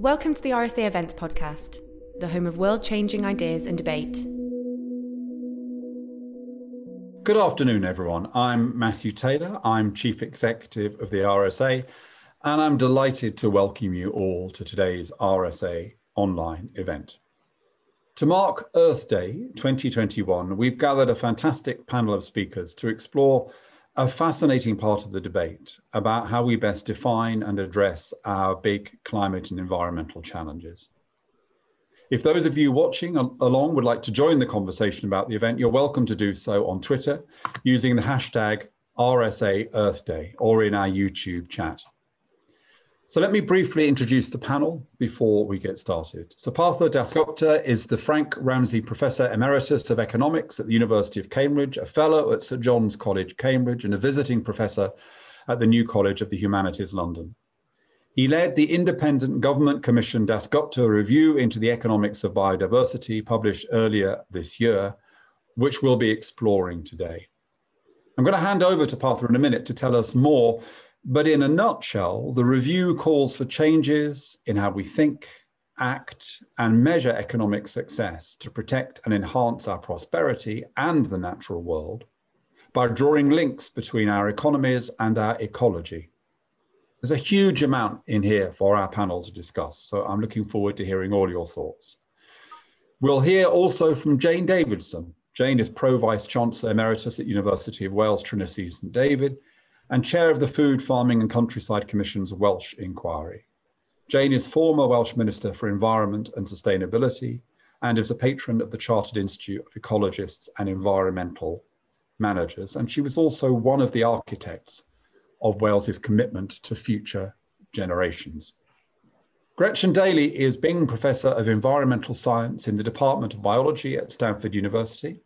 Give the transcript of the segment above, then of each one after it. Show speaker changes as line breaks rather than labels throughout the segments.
Welcome to the RSA Events Podcast, the home of world changing ideas and debate.
Good afternoon, everyone. I'm Matthew Taylor. I'm Chief Executive of the RSA, and I'm delighted to welcome you all to today's RSA online event. To mark Earth Day 2021, we've gathered a fantastic panel of speakers to explore a fascinating part of the debate about how we best define and address our big climate and environmental challenges. If those of you watching along would like to join the conversation about the event, you're welcome to do so on Twitter using the hashtag RSA Earth Day or in our YouTube chat. So let me briefly introduce the panel before we get started. Sir Partha Dasgupta is the Frank Ramsey Professor Emeritus of Economics at the University of Cambridge, a Fellow at St John's College, Cambridge, and a visiting Professor at the New College of the Humanities, London. He led the independent government commission Dasgupta Review into the Economics of Biodiversity, published earlier this year, which we'll be exploring today. I'm going to hand over to Partha in a minute to tell us more but in a nutshell, the review calls for changes in how we think, act, and measure economic success to protect and enhance our prosperity and the natural world by drawing links between our economies and our ecology. There's a huge amount in here for our panel to discuss, so I'm looking forward to hearing all your thoughts. We'll hear also from Jane Davidson. Jane is Pro Vice Chancellor Emeritus at University of Wales Trinity St David and chair of the Food, Farming and Countryside Commission's Welsh Inquiry. Jane is former Welsh Minister for Environment and Sustainability and is a patron of the Chartered Institute of Ecologists and Environmental Managers. And she was also one of the architects of Wales's commitment to future generations. Gretchen Daily is Bing Professor of Environmental Science in the Department of Biology at Stanford University,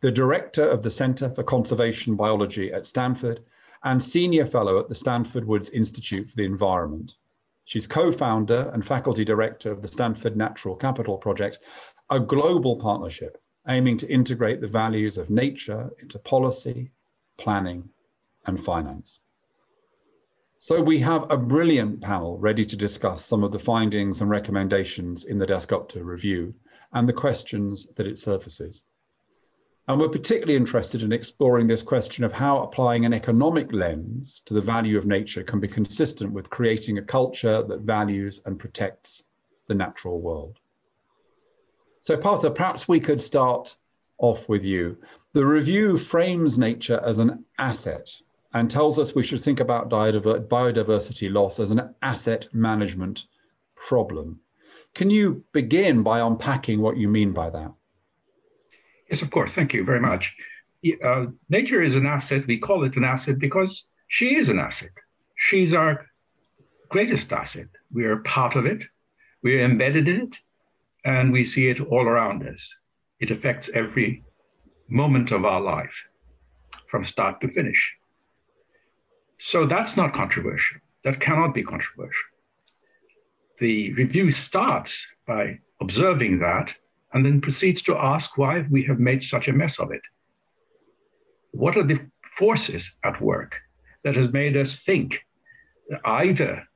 the Director of the Center for Conservation Biology at Stanford, and Senior Fellow at the Stanford Woods Institute for the Environment. She's co founder and faculty director of the Stanford Natural Capital Project, a global partnership aiming to integrate the values of nature into policy, planning, and finance. So we have a brilliant panel ready to discuss some of the findings and recommendations in the Dasgupta review and the questions that it surfaces. And we're particularly interested in exploring this question of how applying an economic lens to the value of nature can be consistent with creating a culture that values and protects the natural world. So, Partha, perhaps we could start off with you. The review frames nature as an asset and tells us we should think about biodiversity loss as an asset management problem. Can you begin by unpacking what you mean by that?
Yes, of course. Thank you very much. Uh, nature is an asset. We call it an asset because she is an asset. She's our greatest asset. We are part of it. We're embedded in it, and we see it all around us. It affects every moment of our life from start to finish. So that's not controversial. That cannot be controversial. The review starts by observing that and then proceeds to ask why we have made such a mess of it. What are the forces at work that has made us think either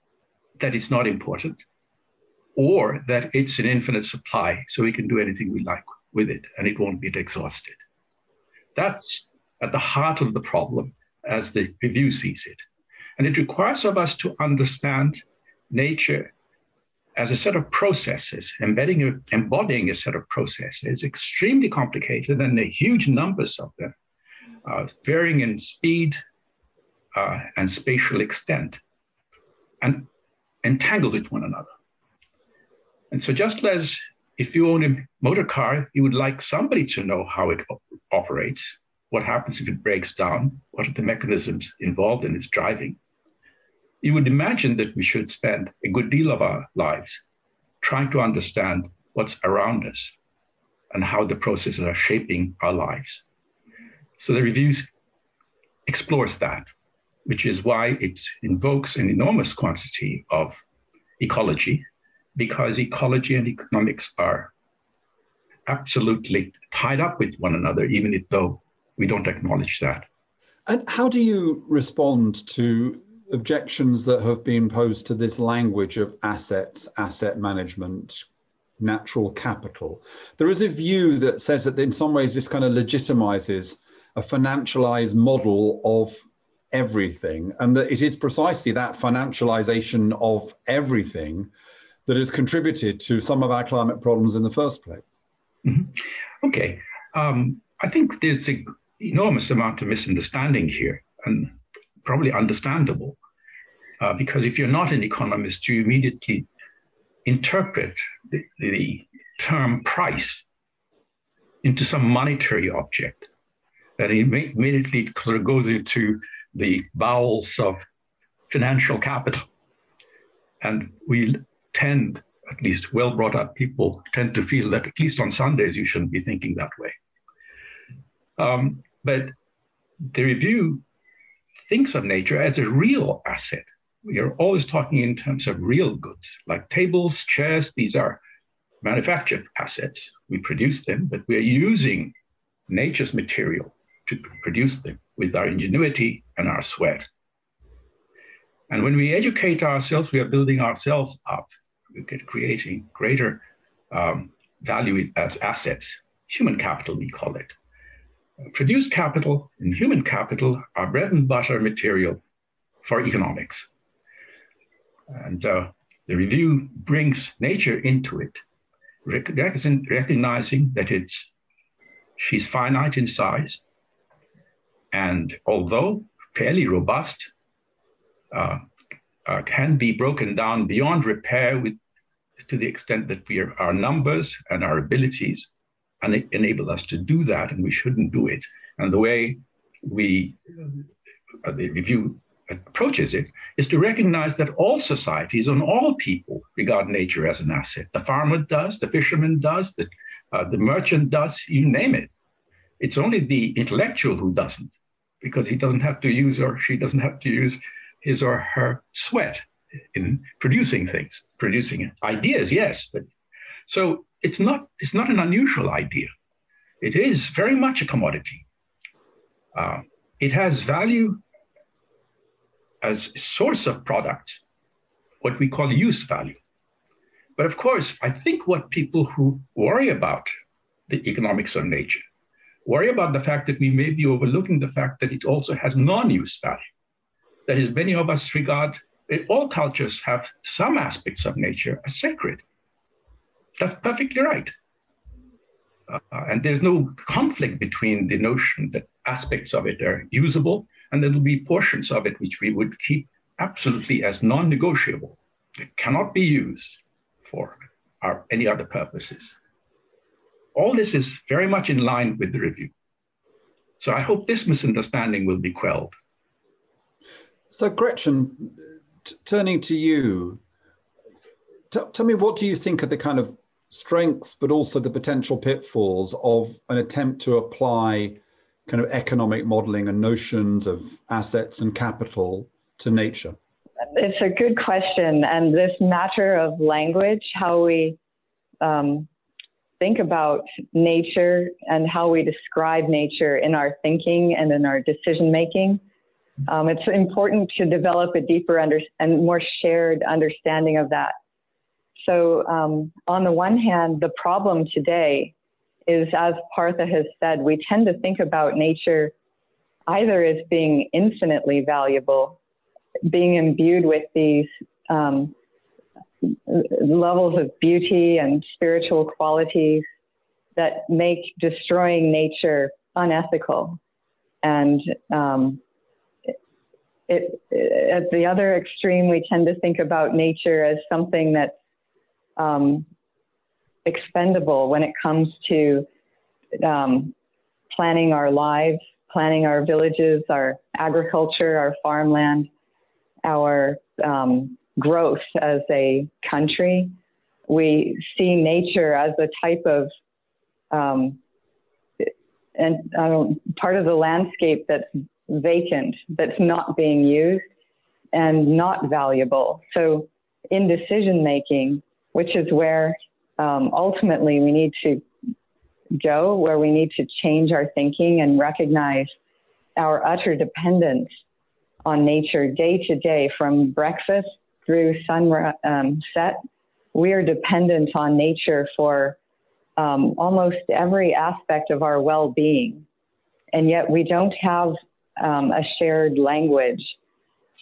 that it's not important or that it's an infinite supply so we can do anything we like with it and it won't get exhausted? That's at the heart of the problem as the review sees it. And it requires of us to understand nature as a set of processes, embedding, embodying a set of processes, is extremely complicated and a huge numbers of them, uh, varying in speed uh, and spatial extent, and entangled with one another. And so, just as if you own a motor car, you would like somebody to know how it op- operates, what happens if it breaks down, what are the mechanisms involved in its driving you would imagine that we should spend a good deal of our lives trying to understand what's around us and how the processes are shaping our lives. So the reviews explores that, which is why it invokes an enormous quantity of ecology, because ecology and economics are absolutely tied up with one another, even though we don't acknowledge that.
And how do you respond to objections that have been posed to this language of assets, asset management, natural capital. There is a view that says that in some ways this kind of legitimizes a financialized model of everything, and that it is precisely that financialization of everything that has contributed to some of our climate problems in the first place.
Mm-hmm. Okay. Um, I think there's an enormous amount of misunderstanding here, and probably understandable. Uh, because if you're not an economist, you immediately interpret the, the term price into some monetary object that immediately sort of goes into the bowels of financial capital. And we tend, at least well brought up people, tend to feel that at least on Sundays you shouldn't be thinking that way. Um, but the review thinks of nature as a real asset. We are always talking in terms of real goods, like tables, chairs, these are manufactured assets. We produce them, but we are using nature's material to produce them with our ingenuity and our sweat. And when we educate ourselves, we are building ourselves up. We are creating greater um, value as assets, human capital, we call it. Produced capital and human capital are bread and butter material for economics. And uh, the review brings nature into it, recognizing that it's she's finite in size, and although fairly robust, uh, uh, can be broken down beyond repair with, to the extent that we are, our numbers and our abilities and enable us to do that, and we shouldn't do it. And the way we, uh, the review approaches it is to recognize that all societies and all people regard nature as an asset. The farmer does, the fisherman does, the, uh, the merchant does, you name it. It's only the intellectual who doesn't, because he doesn't have to use or she doesn't have to use his or her sweat in producing things, producing ideas, yes, but so it's not, it's not an unusual idea. It is very much a commodity. Uh, it has value as a source of products, what we call use value. But of course, I think what people who worry about the economics of nature worry about the fact that we may be overlooking the fact that it also has non-use value. That is, many of us regard all cultures have some aspects of nature as sacred. That's perfectly right. Uh, and there's no conflict between the notion that aspects of it are usable and there'll be portions of it which we would keep absolutely as non negotiable. It cannot be used for our, any other purposes. All this is very much in line with the review. So I hope this misunderstanding will be quelled.
So, Gretchen, turning to you, tell me what do you think are the kind of strengths, but also the potential pitfalls of an attempt to apply kind of economic modeling and notions of assets and capital to nature?
It's a good question. And this matter of language, how we um, think about nature and how we describe nature in our thinking and in our decision making. Um, it's important to develop a deeper under- and more shared understanding of that so, um, on the one hand, the problem today is, as Partha has said, we tend to think about nature either as being infinitely valuable, being imbued with these um, levels of beauty and spiritual qualities that make destroying nature unethical. And um, it, it, at the other extreme, we tend to think about nature as something that's um, expendable when it comes to um, planning our lives, planning our villages, our agriculture, our farmland, our um, growth as a country. We see nature as a type of um, and part of the landscape that's vacant, that's not being used, and not valuable. So, in decision making, which is where um, ultimately we need to go, where we need to change our thinking and recognize our utter dependence on nature day to day from breakfast through sunset. Um, we are dependent on nature for um, almost every aspect of our well being. And yet we don't have um, a shared language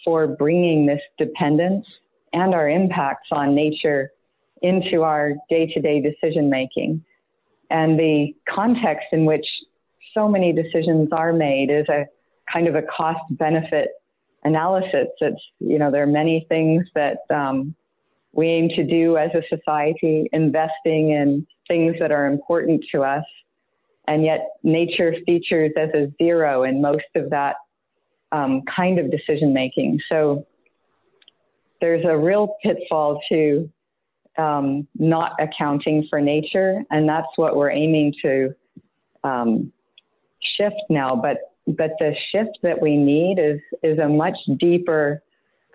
for bringing this dependence and our impacts on nature into our day to day decision making. And the context in which so many decisions are made is a kind of a cost benefit analysis. It's, you know, there are many things that um, we aim to do as a society, investing in things that are important to us. And yet, nature features as a zero in most of that um, kind of decision making. So, there's a real pitfall to um, not accounting for nature, and that's what we're aiming to um, shift now. But but the shift that we need is is a much deeper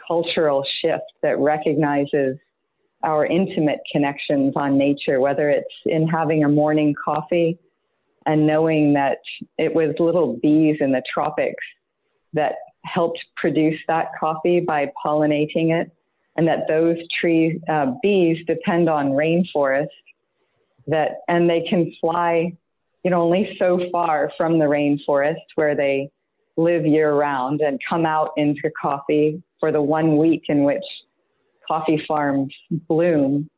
cultural shift that recognizes our intimate connections on nature, whether it's in having a morning coffee and knowing that it was little bees in the tropics that helped produce that coffee by pollinating it, and that those tree uh, bees depend on rainforest that and they can fly you know only so far from the rainforest where they live year round and come out into coffee for the one week in which coffee farms bloom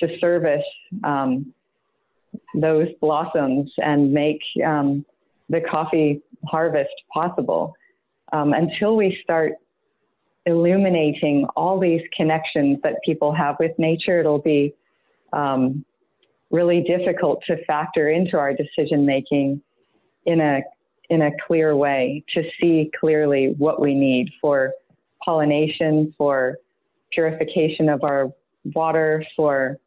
to service um, those blossoms and make um, the coffee harvest possible. Um, until we start illuminating all these connections that people have with nature, it'll be um, really difficult to factor into our decision making in a in a clear way to see clearly what we need for pollination, for purification of our water, for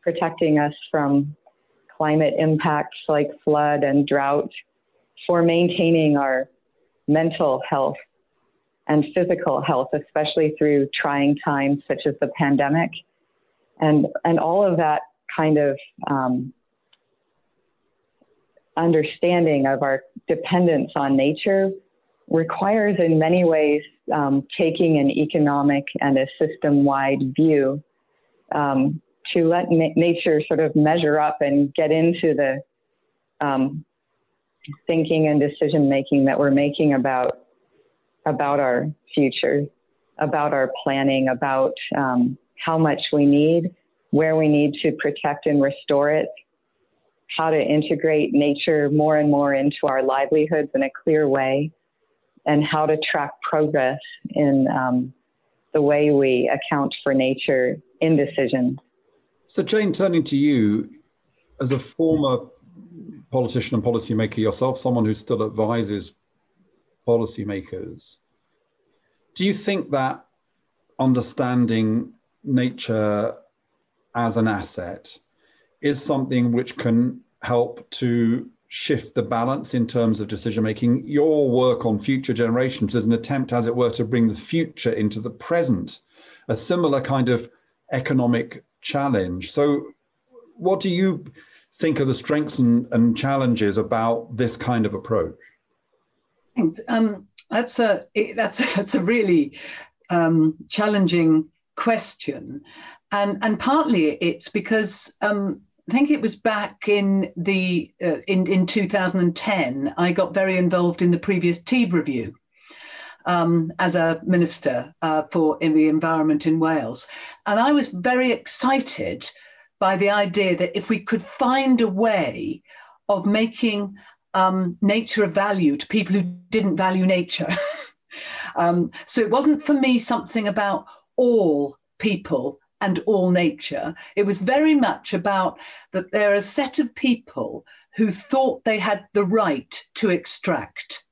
protecting us from climate impacts like flood and drought, for maintaining our mental health and physical health, especially through trying times such as the pandemic. And, and all of that kind of um, understanding of our dependence on nature requires, in many ways, um, taking an economic and a system wide view um, to let na- nature sort of measure up and get into the um, thinking and decision making that we're making about about our future, about our planning, about um, how much we need, where we need to protect and restore it, how to integrate nature more and more into our livelihoods in a clear way, and how to track progress in um, the way we account for nature in decisions.
So, Jane, turning to you, as a former politician and policymaker yourself, someone who still advises policymakers, do you think that understanding nature as an asset is something which can help to shift the balance in terms of decision making. Your work on future generations is an attempt, as it were, to bring the future into the present, a similar kind of economic challenge. So, what do you think are the strengths and, and challenges about this kind of approach?
Thanks. Um, that's a that's that's a really um, challenging question, and and partly it's because um, I think it was back in the uh, in in 2010. I got very involved in the previous TEEB review um, as a minister uh, for in the environment in Wales, and I was very excited by the idea that if we could find a way of making um, nature of value to people who didn't value nature. um, so it wasn't for me something about all people and all nature. It was very much about that there are a set of people who thought they had the right to extract.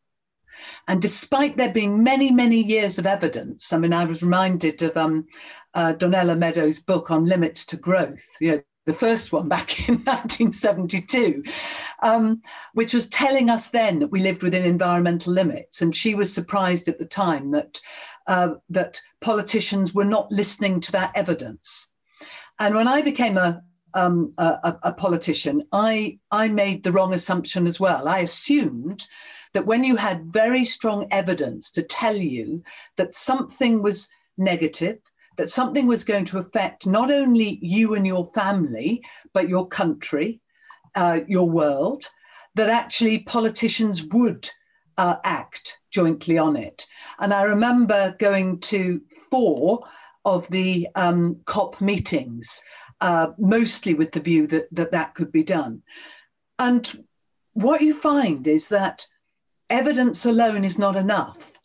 And despite there being many, many years of evidence, I mean, I was reminded of um, uh, Donella Meadows' book on limits to growth, you know, the first one back in 1972, um, which was telling us then that we lived within environmental limits. And she was surprised at the time that uh, that politicians were not listening to that evidence. And when I became a, um, a, a politician, I, I made the wrong assumption as well. I assumed that when you had very strong evidence to tell you that something was negative, that something was going to affect not only you and your family, but your country, uh, your world, that actually politicians would uh, act jointly on it. And I remember going to four of the um, COP meetings, uh, mostly with the view that, that that could be done. And what you find is that evidence alone is not enough.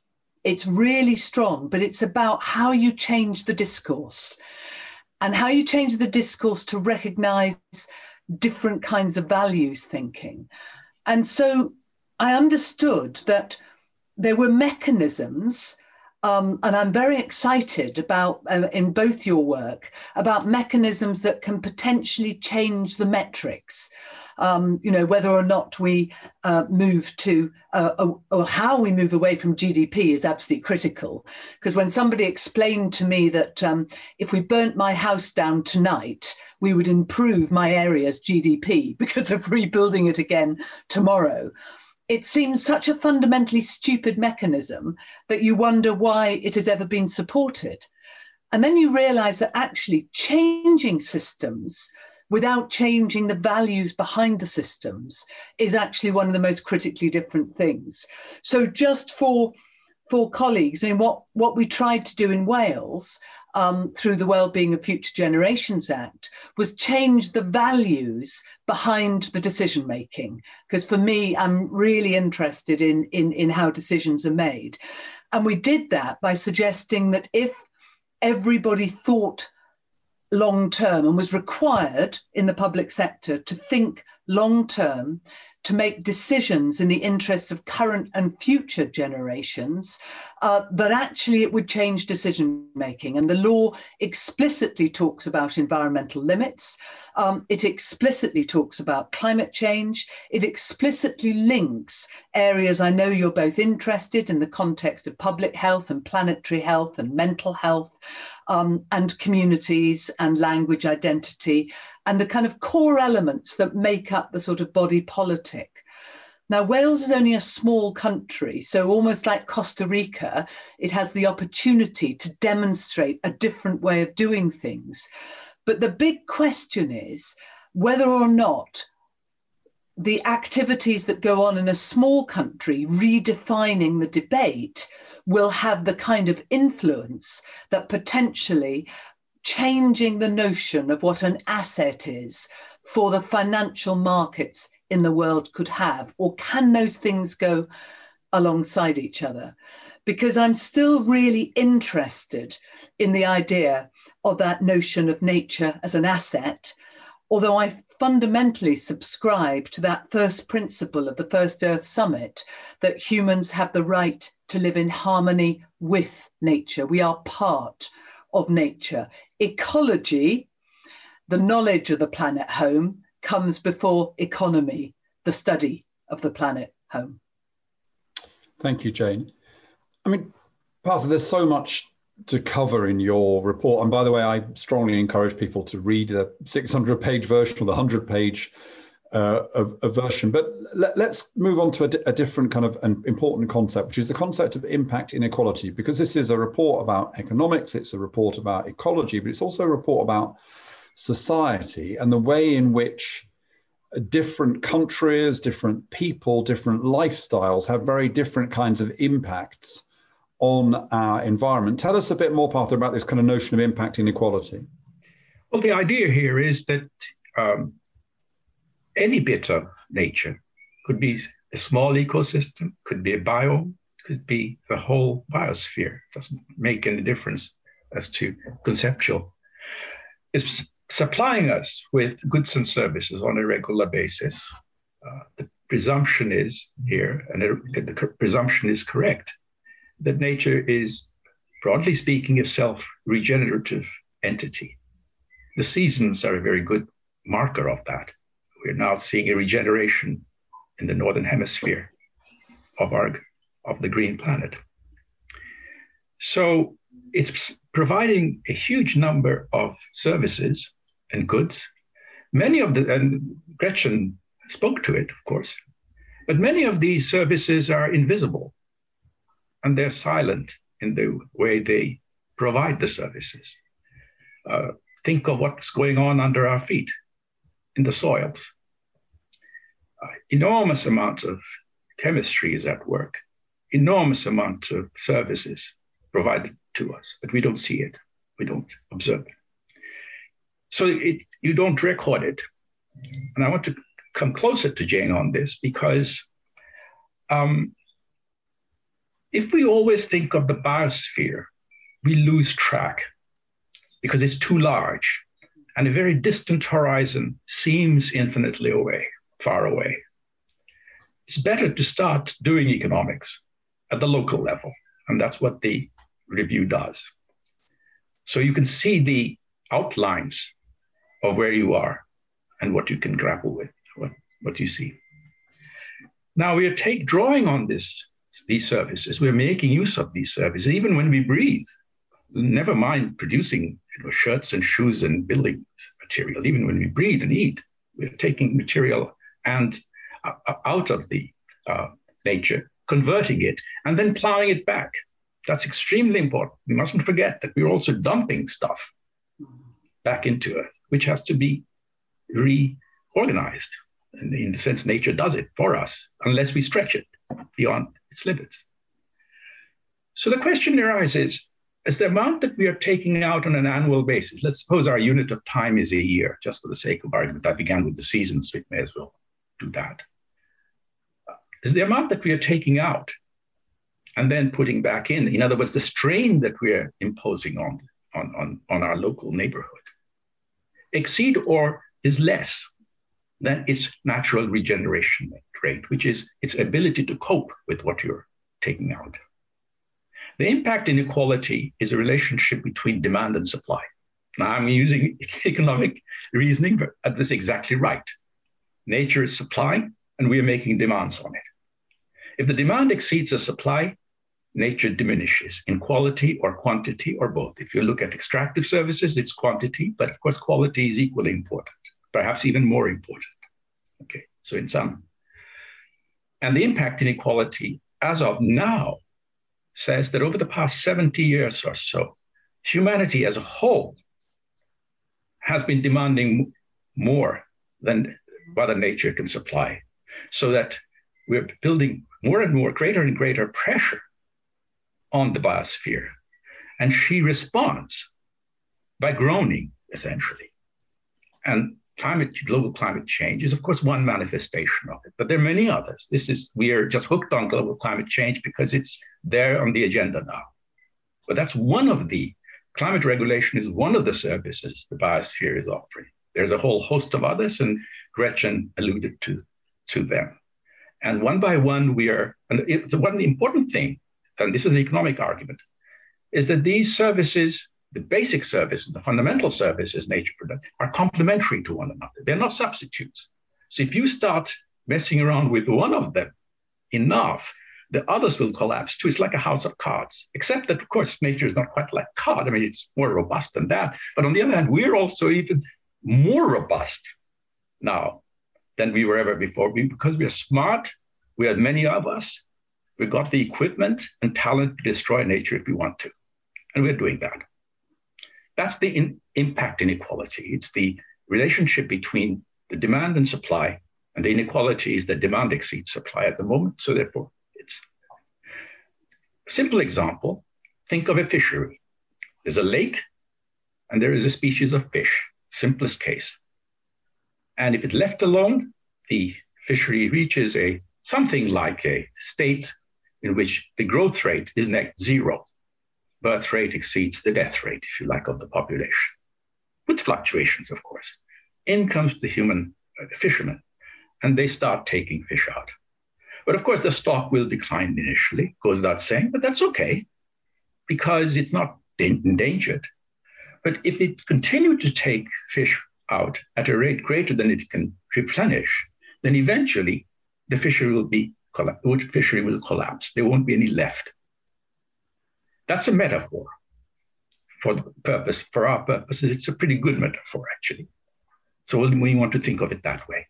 It's really strong, but it's about how you change the discourse and how you change the discourse to recognize different kinds of values thinking. And so I understood that there were mechanisms um, and I'm very excited about, uh, in both your work, about mechanisms that can potentially change the metrics. Um, you know, whether or not we uh, move to, uh, or how we move away from GDP is absolutely critical. Because when somebody explained to me that um, if we burnt my house down tonight, we would improve my area's GDP because of rebuilding it again tomorrow it seems such a fundamentally stupid mechanism that you wonder why it has ever been supported. And then you realize that actually changing systems without changing the values behind the systems is actually one of the most critically different things. So just for for colleagues, I mean, what, what we tried to do in Wales um, through the Wellbeing of Future Generations Act was change the values behind the decision making. Because for me, I'm really interested in, in, in how decisions are made. And we did that by suggesting that if everybody thought long term and was required in the public sector to think long term, to make decisions in the interests of current and future generations, uh, that actually it would change decision making. And the law explicitly talks about environmental limits. Um, it explicitly talks about climate change. It explicitly links areas I know you're both interested in the context of public health and planetary health and mental health um, and communities and language identity and the kind of core elements that make up the sort of body politic. Now, Wales is only a small country, so almost like Costa Rica, it has the opportunity to demonstrate a different way of doing things. But the big question is whether or not the activities that go on in a small country redefining the debate will have the kind of influence that potentially changing the notion of what an asset is for the financial markets in the world could have? Or can those things go alongside each other? Because I'm still really interested in the idea of that notion of nature as an asset although I fundamentally subscribe to that first principle of the First Earth Summit that humans have the right to live in harmony with nature. We are part of nature. Ecology, the knowledge of the planet home, comes before economy, the study of the planet home.
Thank you, Jane. I mean, Partha, there's so much to cover in your report. And by the way, I strongly encourage people to read the 600 page version or the 100 page uh, of, of version. But let, us move on to a, a, different kind of an important concept, which is the concept of impact inequality, because this is a report about economics, it's a report about ecology, but it's also a report about society and the way in which different countries, different people, different lifestyles have very different kinds of impacts on our environment. Tell us a bit more, Partha, about this kind of notion of impact inequality.
Well, the idea here is that um, any bit of nature could be a small ecosystem, could be a biome, could be the whole biosphere. It doesn't make any difference as to conceptual. It's supplying us with goods and services on a regular basis. Uh, the presumption is here, and the presumption is correct, that nature is, broadly speaking, a self regenerative entity. The seasons are a very good marker of that. We're now seeing a regeneration in the northern hemisphere of our of the green planet. So it's providing a huge number of services and goods. Many of the and Gretchen spoke to it, of course. But many of these services are invisible and they're silent in the way they provide the services. Uh, think of what's going on under our feet in the soils. Uh, enormous amounts of chemistry is at work, enormous amounts of services provided to us, but we don't see it, we don't observe it. So it, you don't record it. And I want to come closer to Jane on this because um, if we always think of the biosphere, we lose track because it's too large and a very distant horizon seems infinitely away, far away. It's better to start doing economics at the local level, and that's what the review does. So you can see the outlines of where you are and what you can grapple with, what, what you see. Now we are take drawing on this, these services. We're making use of these services, even when we breathe. Never mind producing you know, shirts and shoes and building material. Even when we breathe and eat, we're taking material and uh, out of the uh, nature, converting it, and then plowing it back. That's extremely important. We mustn't forget that we're also dumping stuff back into Earth, which has to be reorganized. In the sense, nature does it for us, unless we stretch it beyond its limits. So the question arises is the amount that we are taking out on an annual basis. Let's suppose our unit of time is a year, just for the sake of argument. I began with the seasons, so it may as well do that. Is the amount that we are taking out and then putting back in, in other words, the strain that we are imposing on, on, on, on our local neighborhood, exceed or is less than its natural regeneration rate, which is its ability to cope with what you're taking out. The impact inequality is a relationship between demand and supply. Now, I'm using economic reasoning, but that's exactly right. Nature is supplying, and we are making demands on it. If the demand exceeds the supply, nature diminishes in quality or quantity or both. If you look at extractive services, it's quantity, but of course, quality is equally important, perhaps even more important. Okay, so in some. And the impact inequality, as of now, says that over the past 70 years or so, humanity as a whole has been demanding more than Mother Nature can supply, so that we're building more and more, greater and greater pressure on the biosphere. And she responds by groaning, essentially. And climate, global climate change is, of course, one manifestation of it, but there are many others. This is, we are just hooked on global climate change because it's there on the agenda now. But that's one of the, climate regulation is one of the services the biosphere is offering. There's a whole host of others, and Gretchen alluded to, to them. And one by one, we are, and it's one important thing, and this is an economic argument, is that these services the basic services, the fundamental service services nature product are complementary to one another. They're not substitutes. So if you start messing around with one of them enough, the others will collapse too. It's like a house of cards, except that, of course, nature is not quite like card. I mean, it's more robust than that. But on the other hand, we're also even more robust now than we were ever before because we are smart. We are many of us. We've got the equipment and talent to destroy nature if we want to. And we're doing that. That's the in, impact inequality. It's the relationship between the demand and supply, and the inequality is that demand exceeds supply at the moment. So therefore, it's simple example. Think of a fishery. There's a lake, and there is a species of fish. Simplest case. And if it's left alone, the fishery reaches a something like a state in which the growth rate is net zero birth rate exceeds the death rate, if you like, of the population, with fluctuations, of course. In comes the human uh, fishermen, and they start taking fish out. But of course, the stock will decline initially, goes without saying, but that's okay because it's not endangered. But if it continued to take fish out at a rate greater than it can replenish, then eventually the fishery will be fishery will collapse. There won't be any left. That's a metaphor for the purpose, for our purposes. It's a pretty good metaphor, actually. So we want to think of it that way.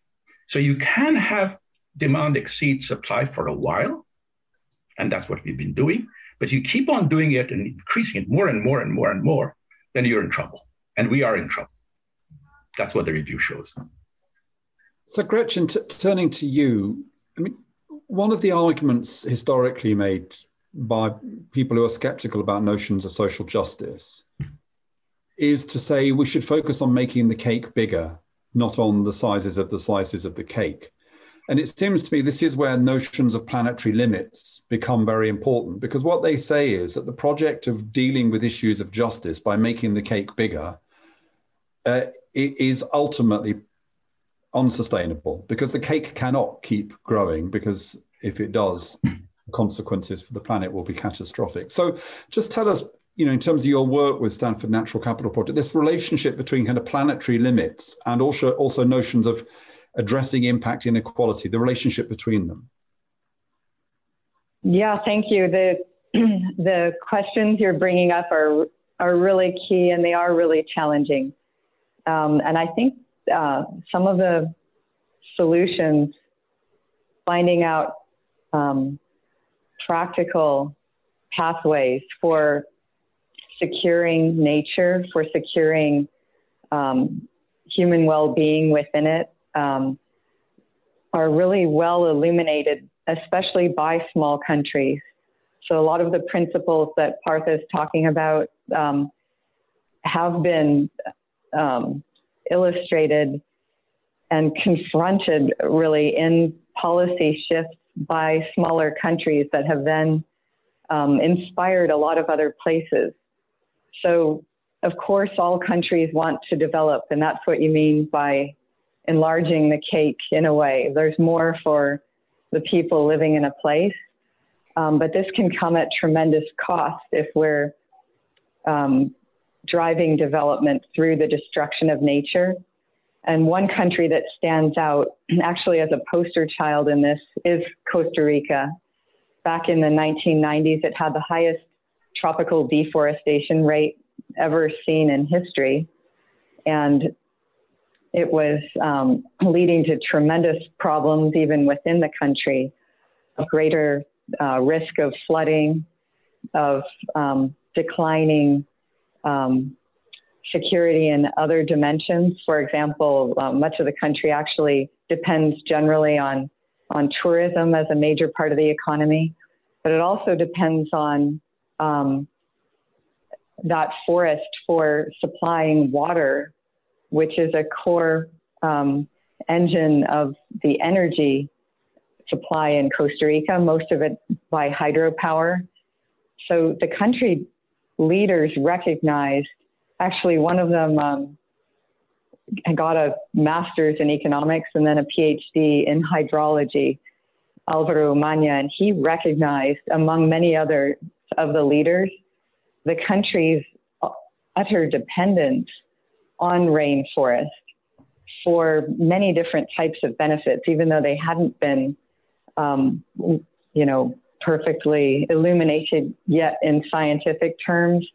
So you can have demand exceed supply for a while, and that's what we've been doing, but you keep on doing it and increasing it more and more and more and more, then you're in trouble. And we are in trouble. That's what the review shows.
So, Gretchen, t- turning to you, I mean, one of the arguments historically made by people who are skeptical about notions of social justice is to say we should focus on making the cake bigger, not on the sizes of the slices of the cake. And it seems to me this is where notions of planetary limits become very important because what they say is that the project of dealing with issues of justice by making the cake bigger uh, is ultimately unsustainable because the cake cannot keep growing because if it does, consequences for the planet will be catastrophic. So just tell us, you know, in terms of your work with Stanford Natural Capital Project, this relationship between kind of planetary limits and also also notions of addressing impact inequality, the relationship between them.
Yeah, thank you. The the questions you're bringing up are are really key and they are really challenging. Um, and I think uh, some of the solutions, finding out um, practical pathways for securing nature, for securing um, human well-being within it, um, are really well illuminated, especially by small countries. So a lot of the principles that Partha is talking about um, have been um, illustrated and confronted really in policy shifts by smaller countries that have then um, inspired a lot of other places. So, of course, all countries want to develop, and that's what you mean by enlarging the cake in a way. There's more for the people living in a place, um, but this can come at tremendous cost if we're um, driving development through the destruction of nature. And one country that stands out, actually as a poster child in this, is Costa Rica. Back in the 1990s, it had the highest tropical deforestation rate ever seen in history. And it was um, leading to tremendous problems even within the country, a greater uh, risk of flooding, of um, declining um, security in other dimensions. For example, uh, much of the country actually depends generally on, on tourism as a major part of the economy, but it also depends on um, that forest for supplying water, which is a core um, engine of the energy supply in Costa Rica, most of it by hydropower. So the country leaders recognized. Actually, one of them um, got a master's in economics and then a PhD in hydrology, Alvaro Umana, and he recognized, among many other of the leaders, the country's utter dependence on rainforest for many different types of benefits, even though they hadn't been, um, you know, perfectly illuminated yet in scientific terms.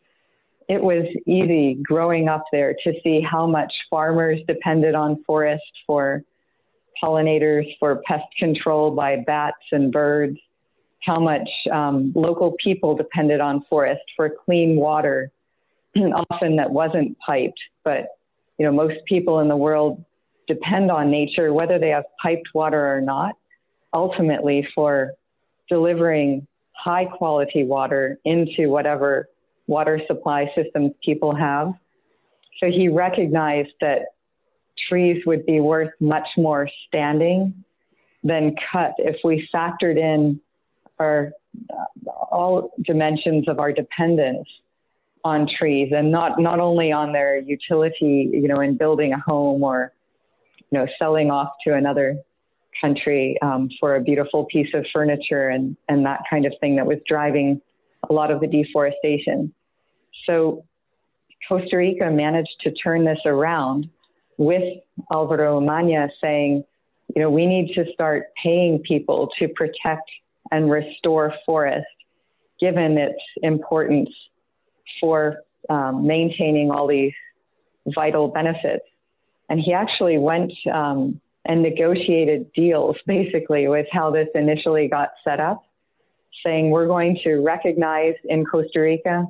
It was easy growing up there to see how much farmers depended on forest for pollinators, for pest control by bats and birds, how much um, local people depended on forest for clean water, often that wasn't piped, but you know most people in the world depend on nature, whether they have piped water or not, ultimately for delivering high quality water into whatever water supply systems people have. So he recognized that trees would be worth much more standing than cut if we factored in our all dimensions of our dependence on trees and not not only on their utility, you know, in building a home or you know selling off to another country um, for a beautiful piece of furniture and, and that kind of thing that was driving a lot of the deforestation. So Costa Rica managed to turn this around with Alvaro Umana saying, you know, we need to start paying people to protect and restore forest, given its importance for um, maintaining all these vital benefits. And he actually went um, and negotiated deals basically with how this initially got set up, saying we're going to recognize in Costa Rica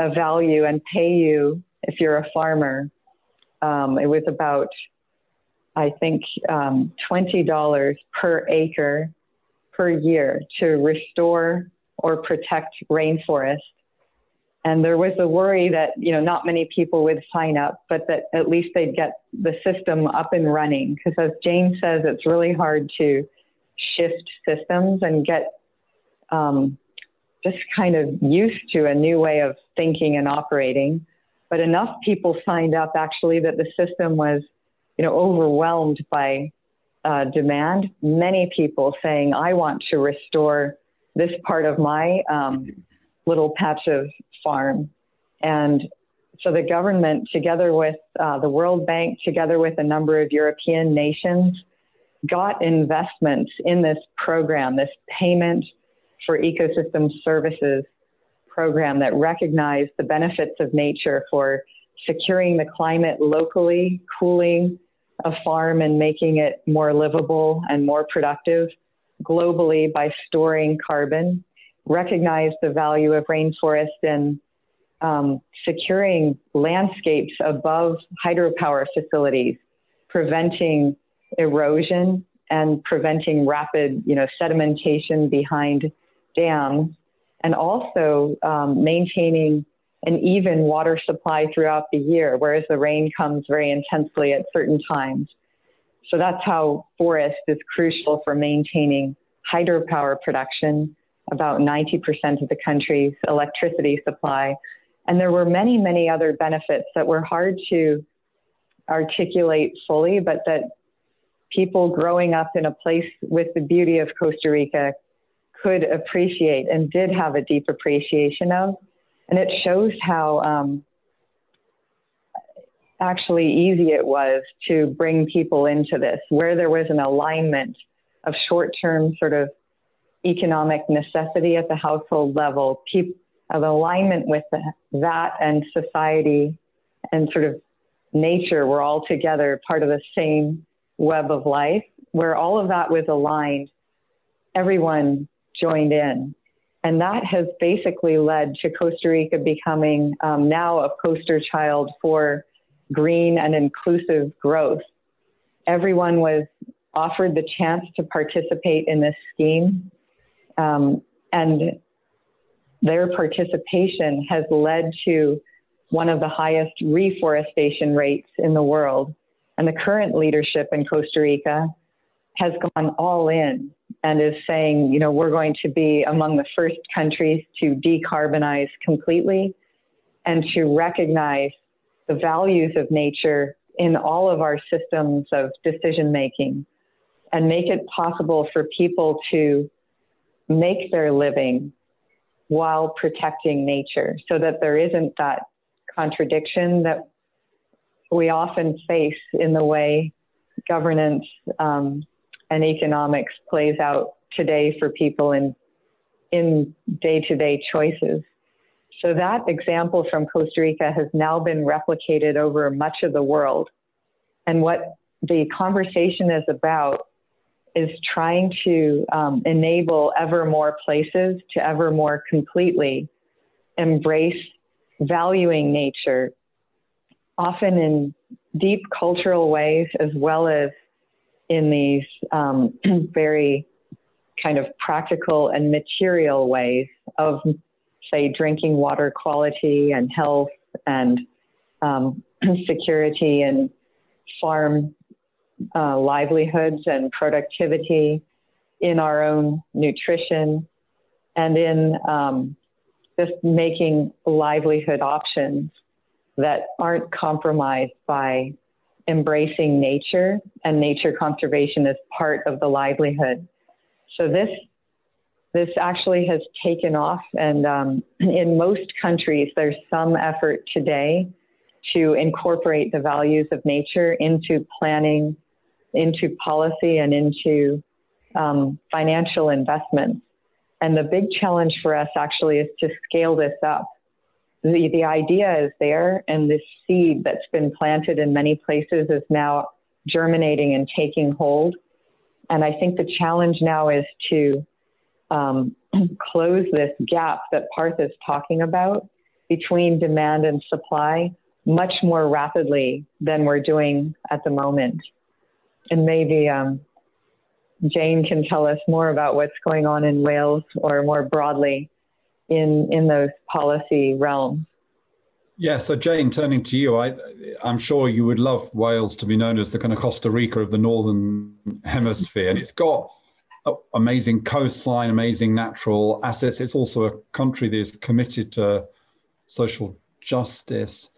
a value and pay you if you're a farmer. Um, it was about, I think, um, $20 per acre per year to restore or protect rainforest and there was a worry that, you know, not many people would sign up, but that at least they'd get the system up and running. Because as Jane says, it's really hard to shift systems and get um, just kind of used to a new way of thinking and operating. But enough people signed up actually that the system was, you know, overwhelmed by uh, demand. Many people saying, I want to restore this part of my um, little patch of farm. And so the government, together with uh, the World Bank, together with a number of European nations, got investments in this program, this payment for ecosystem services program that recognized the benefits of nature for securing the climate locally, cooling a farm and making it more livable and more productive globally by storing carbon recognize the value of rainforest and um, securing landscapes above hydropower facilities, preventing erosion and preventing rapid, you know, sedimentation behind dams, and also um, maintaining an even water supply throughout the year, whereas the rain comes very intensely at certain times. So that's how forest is crucial for maintaining hydropower production about 90% of the country's electricity supply. And there were many, many other benefits that were hard to articulate fully, but that people growing up in a place with the beauty of Costa Rica could appreciate and did have a deep appreciation of. And it shows how um, actually easy it was to bring people into this, where there was an alignment of short term sort of economic necessity at the household level, of alignment with the, that and society and sort of nature were all together part of the same web of life, where all of that was aligned, everyone joined in. And that has basically led to Costa Rica becoming um, now a poster child for green and inclusive growth. Everyone was offered the chance to participate in this scheme. Um, and their participation has led to one of the highest reforestation rates in the world. And the current leadership in Costa Rica has gone all in and is saying, you know, we're going to be among the first countries to decarbonize completely and to recognize the values of nature in all of our systems of decision making and make it possible for people to make their living while protecting nature so that there isn't that contradiction that we often face in the way governance um, and economics plays out today for people in in day-to-day choices. So that example from Costa Rica has now been replicated over much of the world. And what the conversation is about is trying to um, enable ever more places to ever more completely embrace valuing nature, often in deep cultural ways as well as in these um, very kind of practical and material ways of, say, drinking water quality and health and um, security and farm uh, livelihoods and productivity, in our own nutrition, and in um, just making livelihood options that aren't compromised by embracing nature and nature conservation as part of the livelihood. So this this actually has taken off, and um, in most countries, there's some effort today to incorporate the values of nature into planning into policy and into um, financial investments. And the big challenge for us actually is to scale this up. The, the idea is there, and this seed that's been planted in many places is now germinating and taking hold. And I think the challenge now is to um, close this gap that Parth is talking about between demand and supply much more rapidly than we're doing at the moment. And maybe um, Jane can tell us more about what's going on in Wales or more broadly in, in those policy realms.
Yeah, so Jane, turning to you, I, I'm sure you would love Wales to be known as the kind of Costa Rica of the Northern Hemisphere. And it's got amazing coastline, amazing natural assets. It's also a country that is committed to social justice.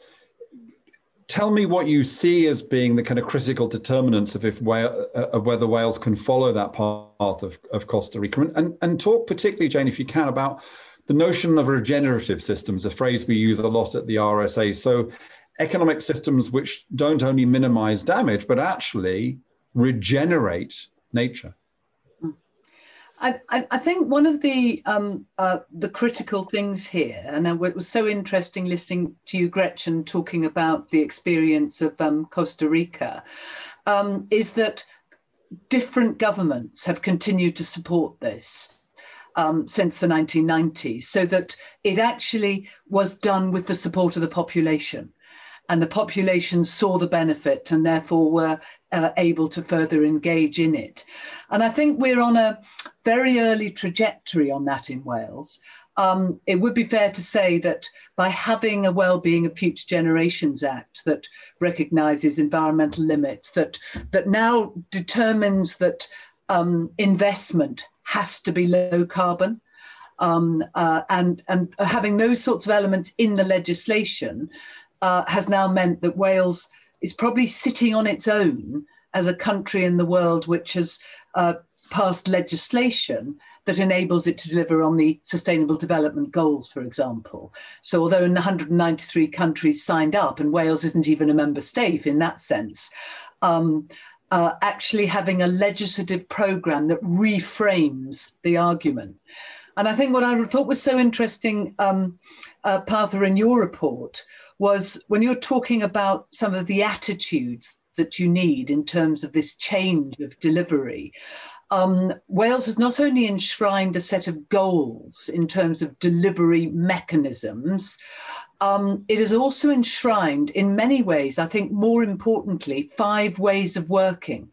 Tell me what you see as being the kind of critical determinants of if uh, of whether Wales can follow that path of, of Costa Rica, and, and, and talk particularly, Jane, if you can, about the notion of regenerative systems, a phrase we use a lot at the RSA. So, economic systems which don't only minimize damage, but actually regenerate nature.
I, I, think one of the um, uh, the critical things here, and it was so interesting listening to you, Gretchen, talking about the experience of um, Costa Rica, um, is that different governments have continued to support this. Um, since the 1990s, so that it actually was done with the support of the population and the population saw the benefit and therefore were uh, able to further engage in it. And I think we're on a very early trajectory on that in Wales. Um, it would be fair to say that by having a Wellbeing of Future Generations Act that recognises environmental limits, that that now determines that um, investment has to be low carbon, um, uh, and and having those sorts of elements in the legislation uh, has now meant that Wales is probably sitting on its own as a country in the world which has uh, passed legislation that enables it to deliver on the sustainable development goals, for example. So, although 193 countries signed up, and Wales isn't even a member state in that sense, um, uh, actually having a legislative program that reframes the argument. And I think what I thought was so interesting, um, uh, Partha, in your report was when you're talking about some of the attitudes that you need in terms of this change of delivery. Um, Wales has not only enshrined a set of goals in terms of delivery mechanisms, um, it has also enshrined, in many ways, I think more importantly, five ways of working.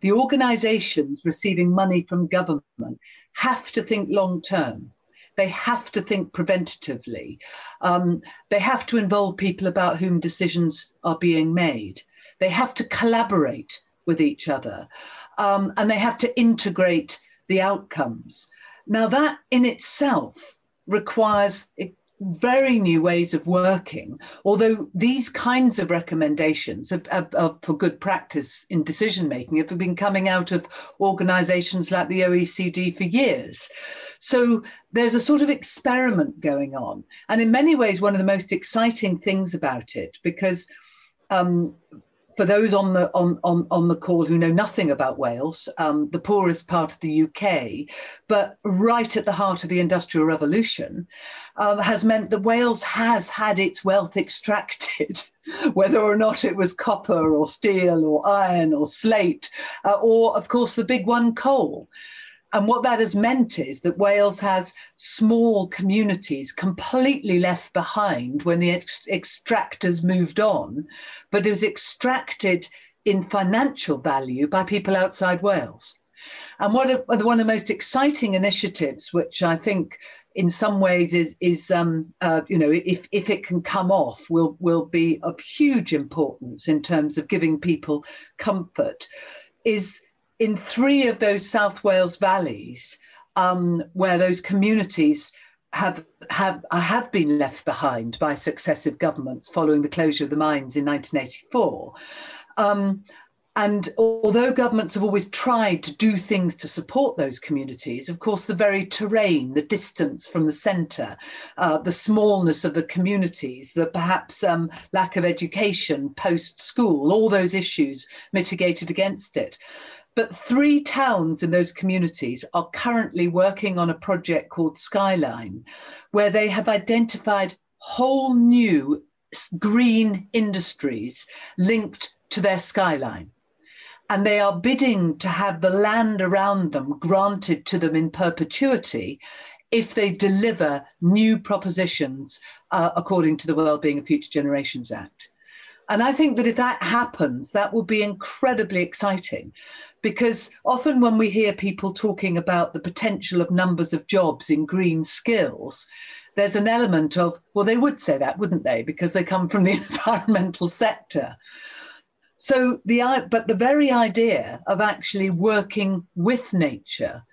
The organisations receiving money from government have to think long term. They have to think preventatively. Um, they have to involve people about whom decisions are being made. They have to collaborate with each other. Um, and they have to integrate the outcomes. Now, that in itself requires very new ways of working, although these kinds of recommendations are, are, are for good practice in decision making have been coming out of organizations like the OECD for years. So there's a sort of experiment going on. And in many ways, one of the most exciting things about it, because um, for those on the on, on, on the call who know nothing about Wales, um, the poorest part of the UK, but right at the heart of the Industrial Revolution, um, has meant that Wales has had its wealth extracted, whether or not it was copper or steel or iron or slate, uh, or of course the big one, coal. And what that has meant is that Wales has small communities completely left behind when the ex- extractors moved on, but it was extracted in financial value by people outside Wales. And one of, one of the most exciting initiatives, which I think in some ways is, is um, uh, you know, if, if it can come off, will, will be of huge importance in terms of giving people comfort, is in three of those South Wales valleys, um, where those communities have have have been left behind by successive governments following the closure of the mines in 1984. Um, and although governments have always tried to do things to support those communities, of course, the very terrain, the distance from the centre, uh, the smallness of the communities, the perhaps um, lack of education post school, all those issues mitigated against it. But three towns in those communities are currently working on a project called Skyline, where they have identified whole new green industries linked to their skyline. and they are bidding to have the land around them granted to them in perpetuity if they deliver new propositions uh, according to the Wellbeing of Future Generations Act. And I think that if that happens, that will be incredibly exciting because often when we hear people talking about the potential of numbers of jobs in green skills, there's an element of, well, they would say that, wouldn't they? Because they come from the environmental sector. So the but the very idea of actually working with nature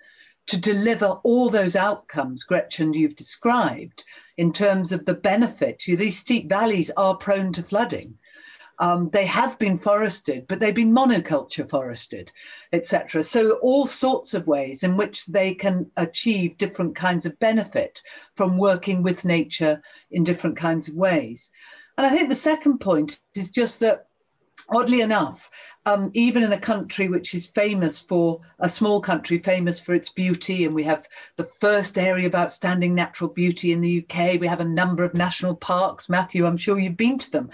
to deliver all those outcomes, Gretchen, you've described in terms of the benefit. These steep valleys are prone to flooding. Um, they have been forested, but they've been monoculture forested, etc. So all sorts of ways in which they can achieve different kinds of benefit from working with nature in different kinds of ways. And I think the second point is just that, oddly enough, um, even in a country which is famous for a small country famous for its beauty, and we have the first area of outstanding natural beauty in the UK. We have a number of national parks. Matthew, I'm sure you've been to them.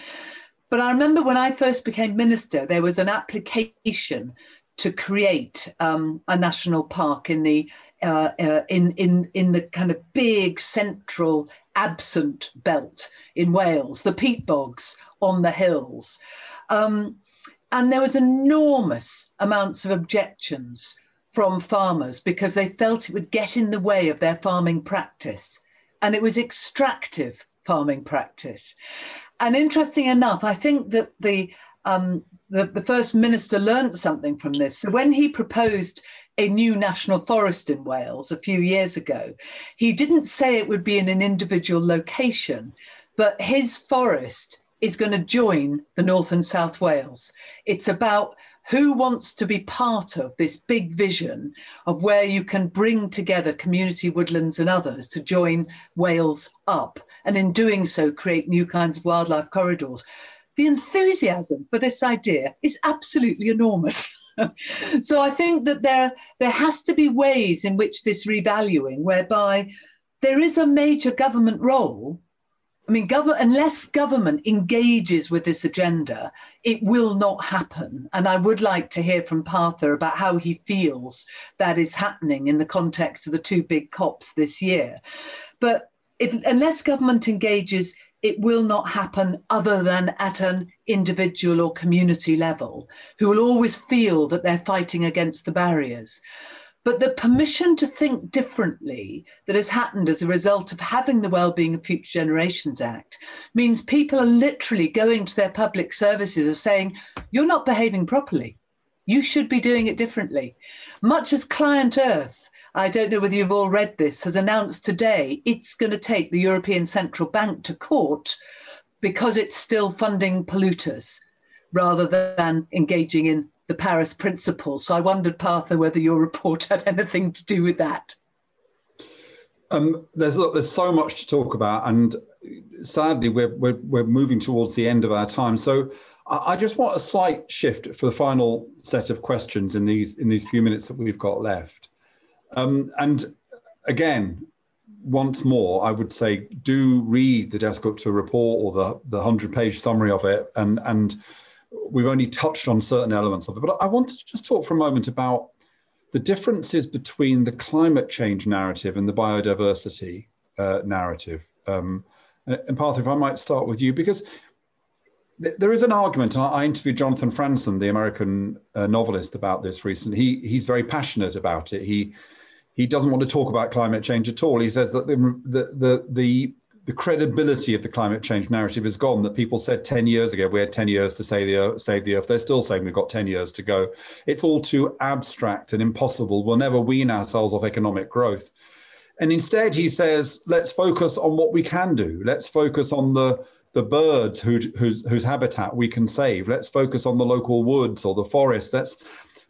But I remember when I first became minister, there was an application to create um, a national park in the uh, uh, in in in the kind of big central absent belt in Wales, the peat bogs on the hills, um, and there was enormous amounts of objections from farmers because they felt it would get in the way of their farming practice, and it was extractive farming practice. And interesting enough, I think that the, um, the, the First Minister learned something from this. So when he proposed a new national forest in Wales a few years ago, he didn't say it would be in an individual location, but his forest is going to join the North and South Wales. It's about who wants to be part of this big vision of where you can bring together community woodlands and others to join Wales up, and in doing so, create new kinds of wildlife corridors. The enthusiasm for this idea is absolutely enormous. so I think that there, there has to be ways in which this revaluing, whereby there is a major government role I mean, gov- unless government engages with this agenda, it will not happen. And I would like to hear from Partha about how he feels that is happening in the context of the two big COPs this year. But if, unless government engages, it will not happen other than at an individual or community level, who will always feel that they're fighting against the barriers. But the permission to think differently that has happened as a result of having the Wellbeing of Future Generations Act means people are literally going to their public services and saying, You're not behaving properly. You should be doing it differently. Much as ClientEarth, I don't know whether you've all read this, has announced today it's going to take the European Central Bank to court because it's still funding polluters rather than engaging in the Paris Principles. So I wondered, Partha, whether your report had anything to do with that.
Um, there's there's so much to talk about, and sadly, we're, we're we're moving towards the end of our time. So I, I just want a slight shift for the final set of questions in these in these few minutes that we've got left. Um, and again, once more, I would say do read the Dasgupta report or the the hundred page summary of it, and and we've only touched on certain elements of it, but I wanted to just talk for a moment about the differences between the climate change narrative and the biodiversity uh, narrative. Um, and Partha, if I might start with you, because th- there is an argument. I, interviewed Jonathan Franzen, the American uh, novelist, about this recently. He he's very passionate about it. He he doesn't want to talk about climate change at all. He says that the the the, the the credibility of the climate change narrative is gone. That people said 10 years ago, we had 10 years to save the, earth, save the earth. They're still saying we've got 10 years to go. It's all too abstract and impossible. We'll never wean ourselves off economic growth. And instead, he says, let's focus on what we can do. Let's focus on the, the birds who, whose, whose habitat we can save. Let's focus on the local woods or the forest. Let's,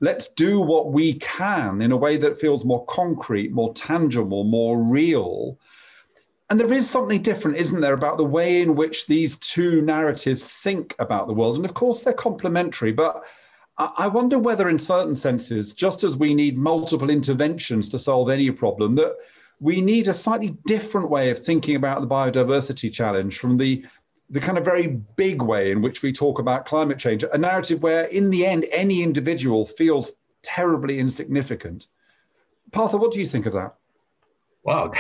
let's do what we can in a way that feels more concrete, more tangible, more real and there is something different, isn't there, about the way in which these two narratives think about the world. And of course, they're complementary, but I wonder whether, in certain senses, just as we need multiple interventions to solve any problem, that we need a slightly different way of thinking about the biodiversity challenge from the the kind of very big way in which we talk about climate change, a narrative where, in the end, any individual feels terribly insignificant. Partha, what do you think of that?
Wow,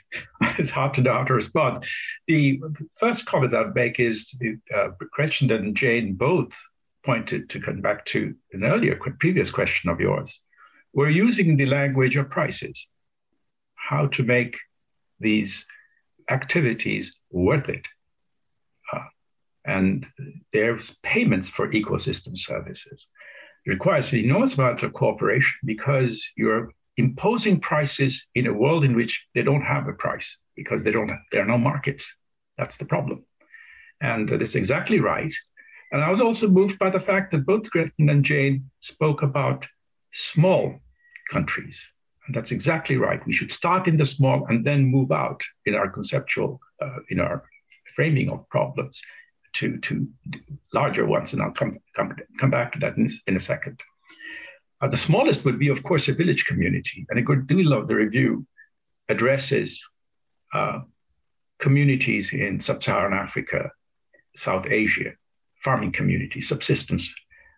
it's hard to know how to respond. The first comment I'd make is the uh, Gretchen and Jane both pointed to come back to an earlier previous question of yours. We're using the language of prices, how to make these activities worth it and there's payments for ecosystem services. It requires an enormous amount of cooperation because you're imposing prices in a world in which they don't have a price because they don't there are no markets. That's the problem. And that's exactly right. And I was also moved by the fact that both Gretchen and Jane spoke about small countries. And that's exactly right. We should start in the small and then move out in our conceptual, uh, in our framing of problems to, to larger ones, and I'll come, come, come back to that in, in a second. Uh, the smallest would be, of course, a village community, and a good deal of the review addresses uh, communities in sub-Saharan Africa, South Asia, farming communities, subsistence,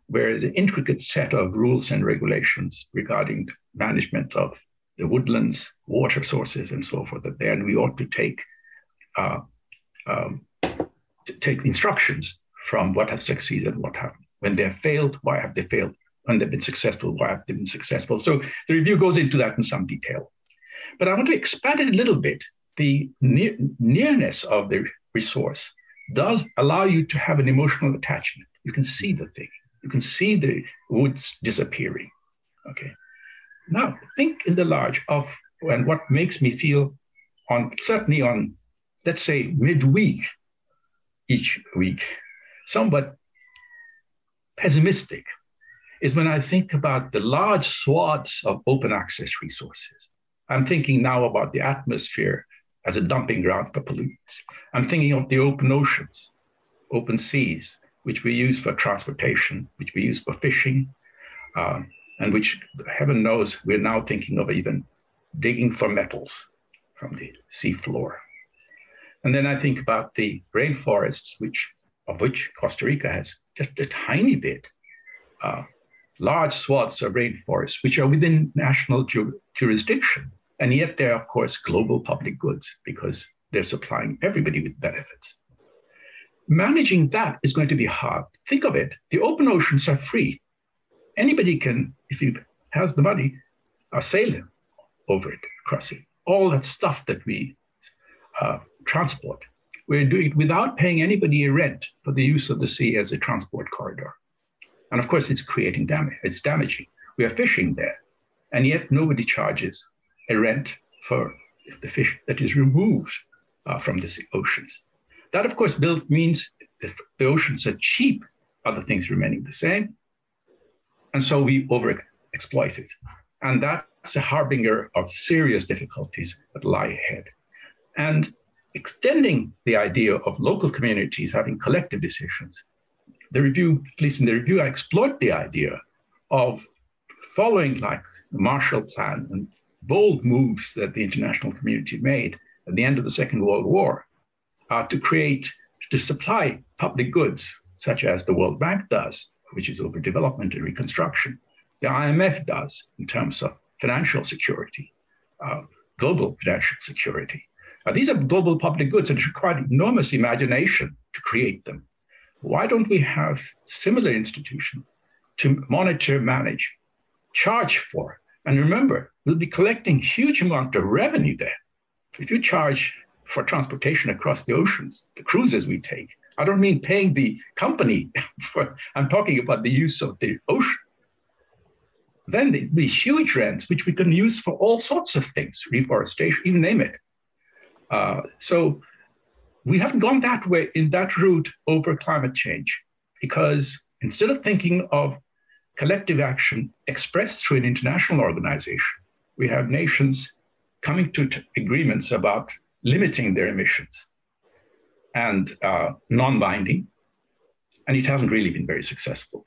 where there's an intricate set of rules and regulations regarding management of the woodlands, water sources, and so forth. That there, and we ought to take uh, um, take instructions from what has succeeded, what happened. When they have failed, why have they failed? When they've been successful, why have they been successful? So the review goes into that in some detail. But I want to expand it a little bit. The near, nearness of the resource does allow you to have an emotional attachment. You can see the thing. You can see the woods disappearing. Okay. Now think in the large of and what makes me feel on certainly on let's say midweek each week, somewhat pessimistic, is when I think about the large swaths of open access resources. I'm thinking now about the atmosphere as a dumping ground for pollutants. I'm thinking of the open oceans, open seas, which we use for transportation, which we use for fishing, uh, and which heaven knows we're now thinking of even digging for metals from the seafloor. And then I think about the rainforests, which of which Costa Rica has just a tiny bit, uh, large swaths of rainforests, which are within national ju- jurisdiction. And yet they're, of course, global public goods because they're supplying everybody with benefits. Managing that is going to be hard. Think of it the open oceans are free. Anybody can, if he has the money, uh, sail over it, cross it. All that stuff that we uh, transport. We're doing it without paying anybody a rent for the use of the sea as a transport corridor. And of course, it's creating damage. It's damaging. We are fishing there, and yet nobody charges a rent for the fish that is removed uh, from the oceans. That, of course, build, means if the oceans are cheap, other things remaining the same. And so we overexploit it. And that's a harbinger of serious difficulties that lie ahead. And extending the idea of local communities having collective decisions, the review, at least in the review, I explored the idea of following like the Marshall Plan and bold moves that the international community made at the end of the Second World War uh, to create, to supply public goods, such as the World Bank does, which is over development and reconstruction. The IMF does in terms of financial security, uh, global financial security. These are global public goods and it requires enormous imagination to create them. Why don't we have similar institutions to monitor, manage, charge for? And remember, we'll be collecting huge amount of revenue there. If you charge for transportation across the oceans, the cruises we take, I don't mean paying the company for, I'm talking about the use of the ocean. Then there'll be huge rents, which we can use for all sorts of things, reforestation, you name it. Uh, so we haven't gone that way in that route over climate change because instead of thinking of collective action expressed through an international organization, we have nations coming to t- agreements about limiting their emissions and uh, non binding, and it hasn't really been very successful.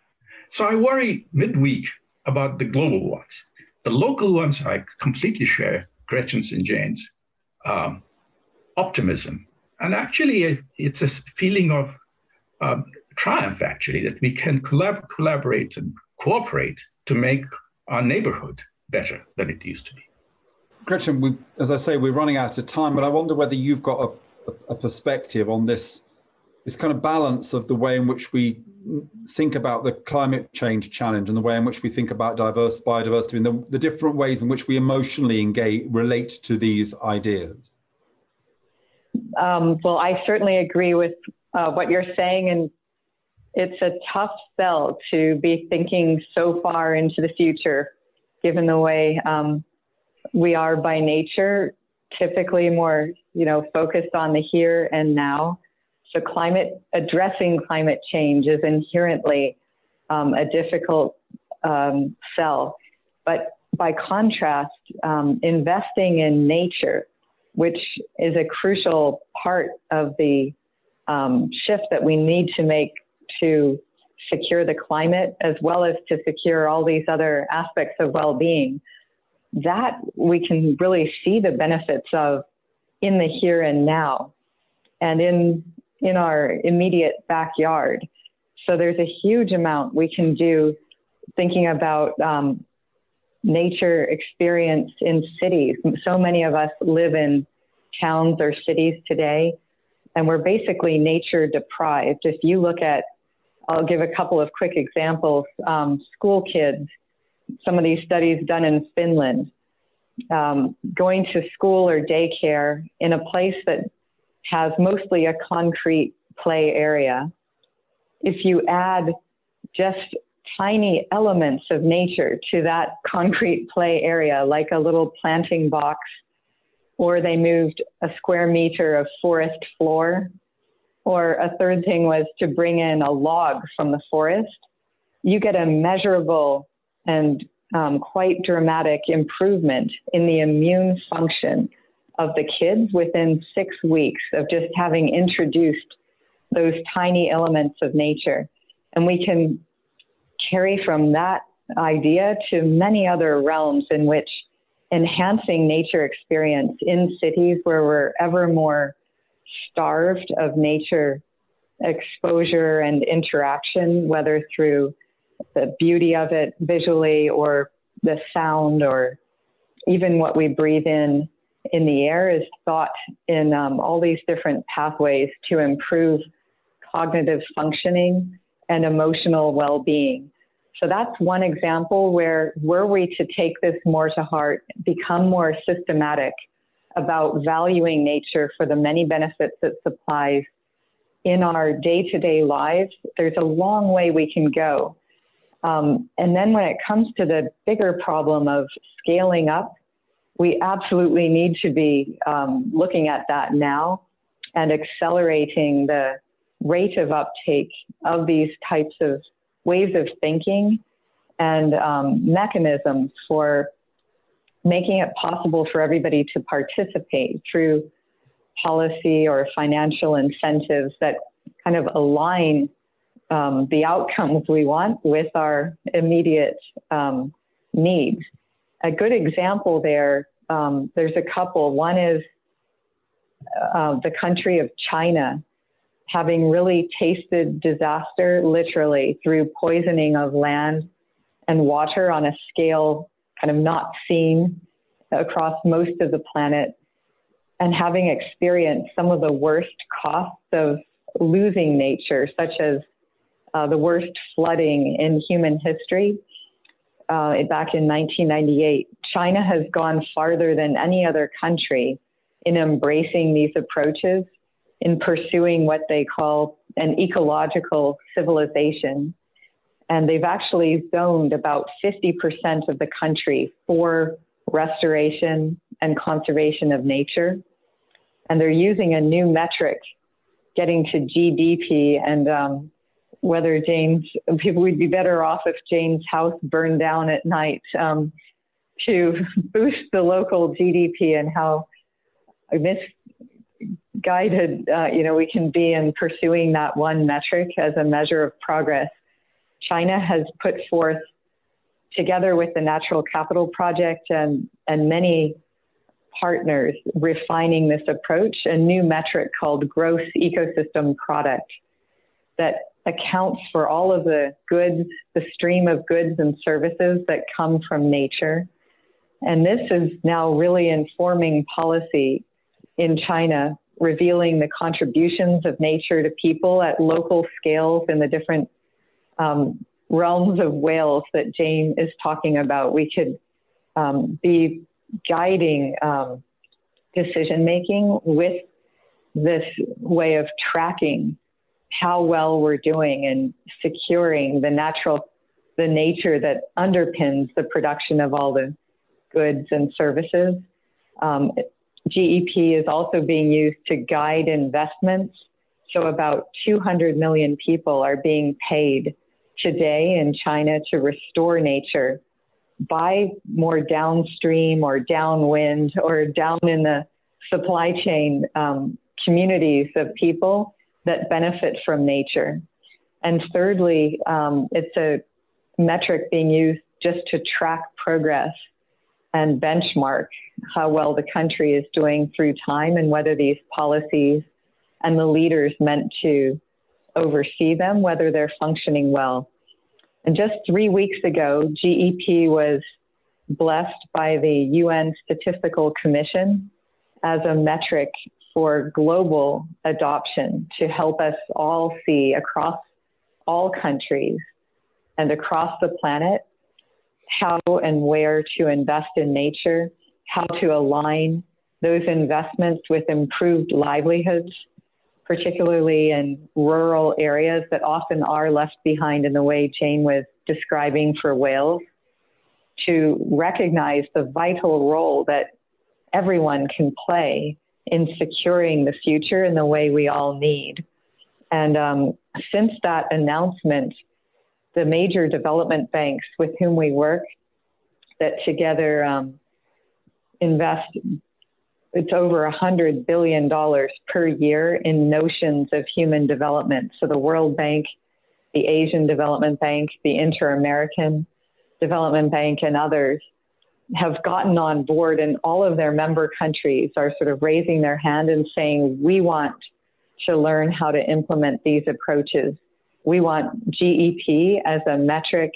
So I worry midweek about the global ones. The local ones, I completely share Gretchen's and Jane's um, optimism And actually, it's a feeling of um, triumph, actually, that we can collab- collaborate and cooperate to make our neighborhood better than it used to be.
Gretchen, we, as I say, we're running out of time, but I wonder whether you've got a, a perspective on this, this kind of balance of the way in which we think about the climate change challenge and the way in which we think about diverse biodiversity and the, the different ways in which we emotionally engage relate to these ideas.
Um, well, I certainly agree with uh, what you're saying, and it's a tough sell to be thinking so far into the future, given the way um, we are by nature, typically more, you know, focused on the here and now. So climate addressing climate change is inherently um, a difficult um, sell, but by contrast, um, investing in nature, which is a crucial part of the um, shift that we need to make to secure the climate as well as to secure all these other aspects of well-being. That we can really see the benefits of in the here and now and in in our immediate backyard. So there's a huge amount we can do thinking about um, nature experience in cities so many of us live in towns or cities today and we're basically nature deprived if you look at I'll give a couple of quick examples. Um, school kids, some of these studies done in Finland, um, going to school or daycare in a place that has mostly a concrete play area. If you add just tiny elements of nature to that concrete play area, like a little planting box, or they moved a square meter of forest floor or a third thing was to bring in a log from the forest. You get a measurable and um, quite dramatic improvement in the immune function of the kids within six weeks of just having introduced those tiny elements of nature. And we can carry from that idea to many other realms in which enhancing nature experience in cities where we're ever more starved of nature exposure and interaction, whether through the beauty of it visually or the sound or even what we breathe in in the air is thought in um, all these different pathways to improve cognitive functioning and emotional well-being. So that's one example where were we to take this more to heart, become more systematic about valuing nature for the many benefits it supplies in our day to day lives, there's a long way we can go. Um, and then when it comes to the bigger problem of scaling up, we absolutely need to be um, looking at that now and accelerating the rate of uptake of these types of ways of thinking and um, mechanisms for making it possible for everybody to participate through policy or financial incentives that kind of align um, the outcomes we want with our immediate um, needs. A good example there, um, there's a couple. One is uh, the country of China having really tasted disaster literally through poisoning of land and water on a scale kind of not seen across most of the planet and having experienced some of the worst costs of losing nature, such as uh, the worst flooding in human history uh, back in 1998. China has gone farther than any other country in embracing these approaches, in pursuing what they call an ecological civilization and they've actually zoned about 50% of the country for restoration and conservation of nature. And they're using a new metric, getting to GDP, and um, whether Jane's, people would be better off if Jane's house burned down at night um, to boost the local GDP and how misguided, uh, you know, we can be in pursuing that one metric as a measure of progress. China has put forth, together with the Natural Capital Project and, and many partners refining this approach, a new metric called gross ecosystem product that accounts for all of the goods, the stream of goods and services that come from nature. And this is now really informing policy in China, revealing the contributions of nature to people at local scales in the different um, realms of Wales that Jane is talking about. We could um, be guiding um, decision making with this way of tracking how well we're doing and securing the natural, the nature that underpins the production of all the goods and services. Um, GEP is also being used to guide investments. So about 200 million people are being paid today in China to restore nature by more downstream or downwind or down in the supply chain um, communities of people that benefit from nature. And thirdly, um, it's a metric being used just to track progress and benchmark how well the country is doing through time and whether these policies and the leaders meant to oversee them, whether they're functioning well. And just three weeks ago, GEP was blessed by the UN Statistical Commission as a metric for global adoption to help us all see across all countries and across the planet how and where to invest in nature, how to align those investments with improved livelihoods, particularly in rural areas that often are left behind in the way Jane was describing for Wales, to recognize the vital role that everyone can play in securing the future in the way we all need. And um, since that announcement, the major development banks with whom we work that together um, invest it's over $100 billion per year in notions of human development. So the World Bank, the Asian Development Bank, the Inter American Development Bank, and others have gotten on board, and all of their member countries are sort of raising their hand and saying, We want to learn how to implement these approaches. We want GEP as a metric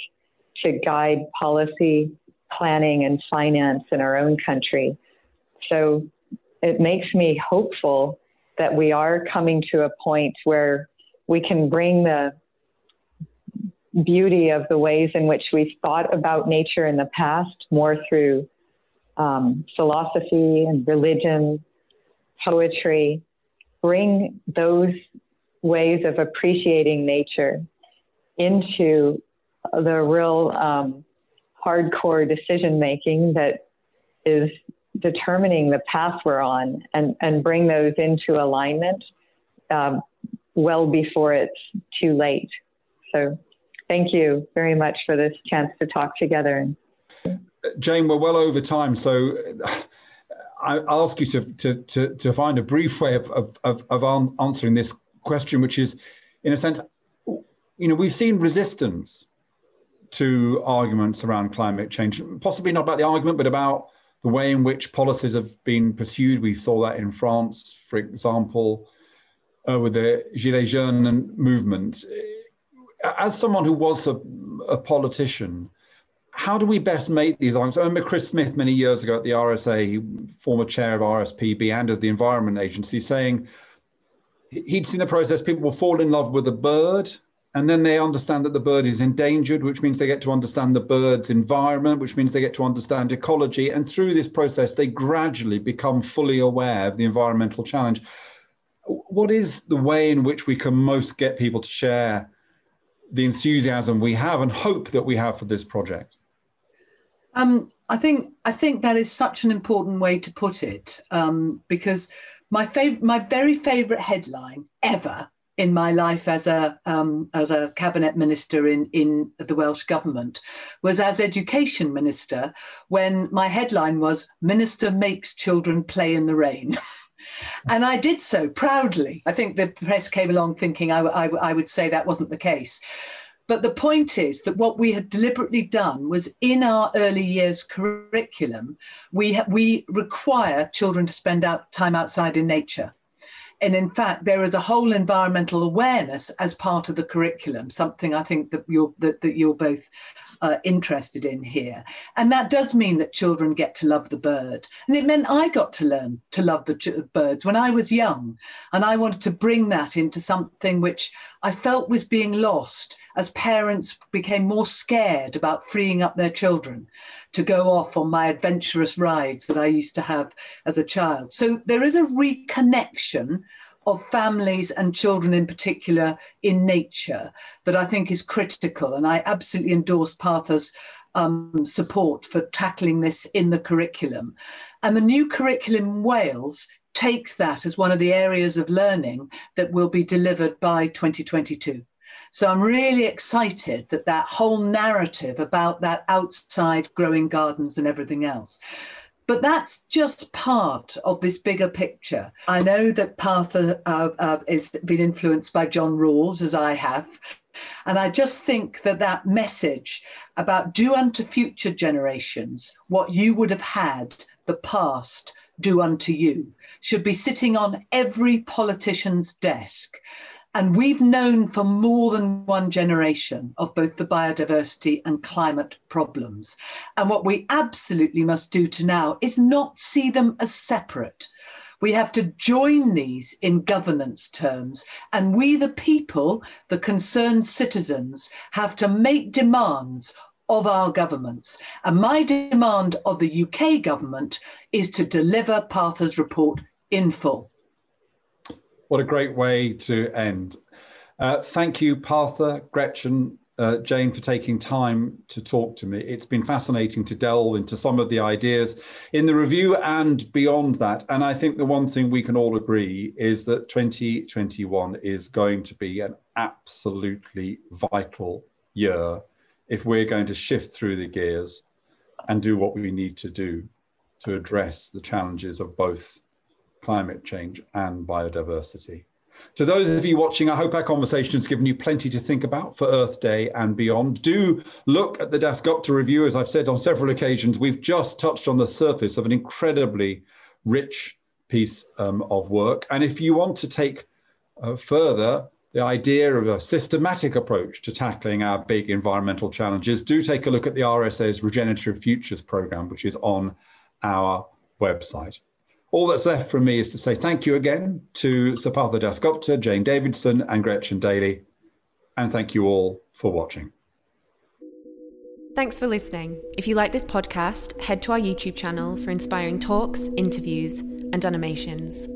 to guide policy planning and finance in our own country. So it makes me hopeful that we are coming to a point where we can bring the beauty of the ways in which we've thought about nature in the past more through um, philosophy and religion, poetry, bring those ways of appreciating nature into the real um, hardcore decision making that is determining the path we're on and, and bring those into alignment um, well before it's too late. So thank you very much for this chance to talk together.
Jane, we're well over time, so I ask you to, to, to, to find a brief way of, of, of, of answering this question, which is, in a sense, you know, we've seen resistance to arguments around climate change, possibly not about the argument, but about the way in which policies have been pursued. We saw that in France, for example, uh, with the Gilets jaunes movement. As someone who was a, a, politician, how do we best make these arguments? I remember Chris Smith many years ago at the RSA, former chair of RSPB and of the Environment Agency, saying he'd seen the process, people will fall in love with a bird and then they understand that the bird is endangered, which means they get to understand the bird's environment, which means they get to understand ecology. And through this process, they gradually become fully aware of the environmental challenge. What is the way in which we can most get people to share the enthusiasm we have and hope that we have for this project?
Um, I think I think that is such an important way to put it um, because my favorite, my very favorite headline ever in my life as a um, as a cabinet minister in in the Welsh government was as education minister when my headline was minister makes children play in the rain. and I did so proudly. I think the press came along thinking I, I, I would say that wasn't the case. But the point is that what we had deliberately done was in our early years curriculum, we, ha- we require children to spend out time outside in nature. And in fact, there is a whole environmental awareness as part of the curriculum, something I think that you're, that, that you're both uh, interested in here. And that does mean that children get to love the bird. And it meant I got to learn to love the ch- birds when I was young. And I wanted to bring that into something which I felt was being lost as parents became more scared about freeing up their children to go off on my adventurous rides that I used to have as a child. So there is a reconnection of families and children in particular in nature that I think is critical. And I absolutely endorse Partha's um, support for tackling this in the curriculum. And the new curriculum in Wales takes that as one of the areas of learning that will be delivered by 2022. So I'm really excited that that whole narrative about that outside growing gardens and everything else but that's just part of this bigger picture. I know that Partha uh, uh, has been influenced by John Rawls, as I have. And I just think that that message about do unto future generations what you would have had the past do unto you should be sitting on every politician's desk. And we've known for more than one generation of both the biodiversity and climate problems. And what we absolutely must do to now is not see them as separate. We have to join these in governance terms. And we, the people, the concerned citizens, have to make demands of our governments. And my demand of the UK government is to deliver Partha's report in full.
What a great way to end. Uh, thank you, Partha, Gretchen, uh, Jane, for taking time to talk to me. It's been fascinating to delve into some of the ideas in the review and beyond that. And I think the one thing we can all agree is that 2021 is going to be an absolutely vital year if we're going to shift through the gears and do what we need to do to address the challenges of both climate change and biodiversity. To those of you watching, I hope our conversation has given you plenty to think about for Earth Day and beyond. Do look at the Dasgupta review. As I've said on several occasions, we've just touched on the surface of an incredibly rich piece um, of work. And if you want to take uh, further the idea of a systematic approach to tackling our big environmental challenges, do take a look at the RSA's Regenerative Futures program, which is on our website. All that's left from me is to say thank you again to Sir Partha Dasgupta, Jane Davidson, and Gretchen Daily, and thank you all for watching.
Thanks for listening. If you like this podcast, head to our YouTube channel for inspiring talks, interviews, and animations.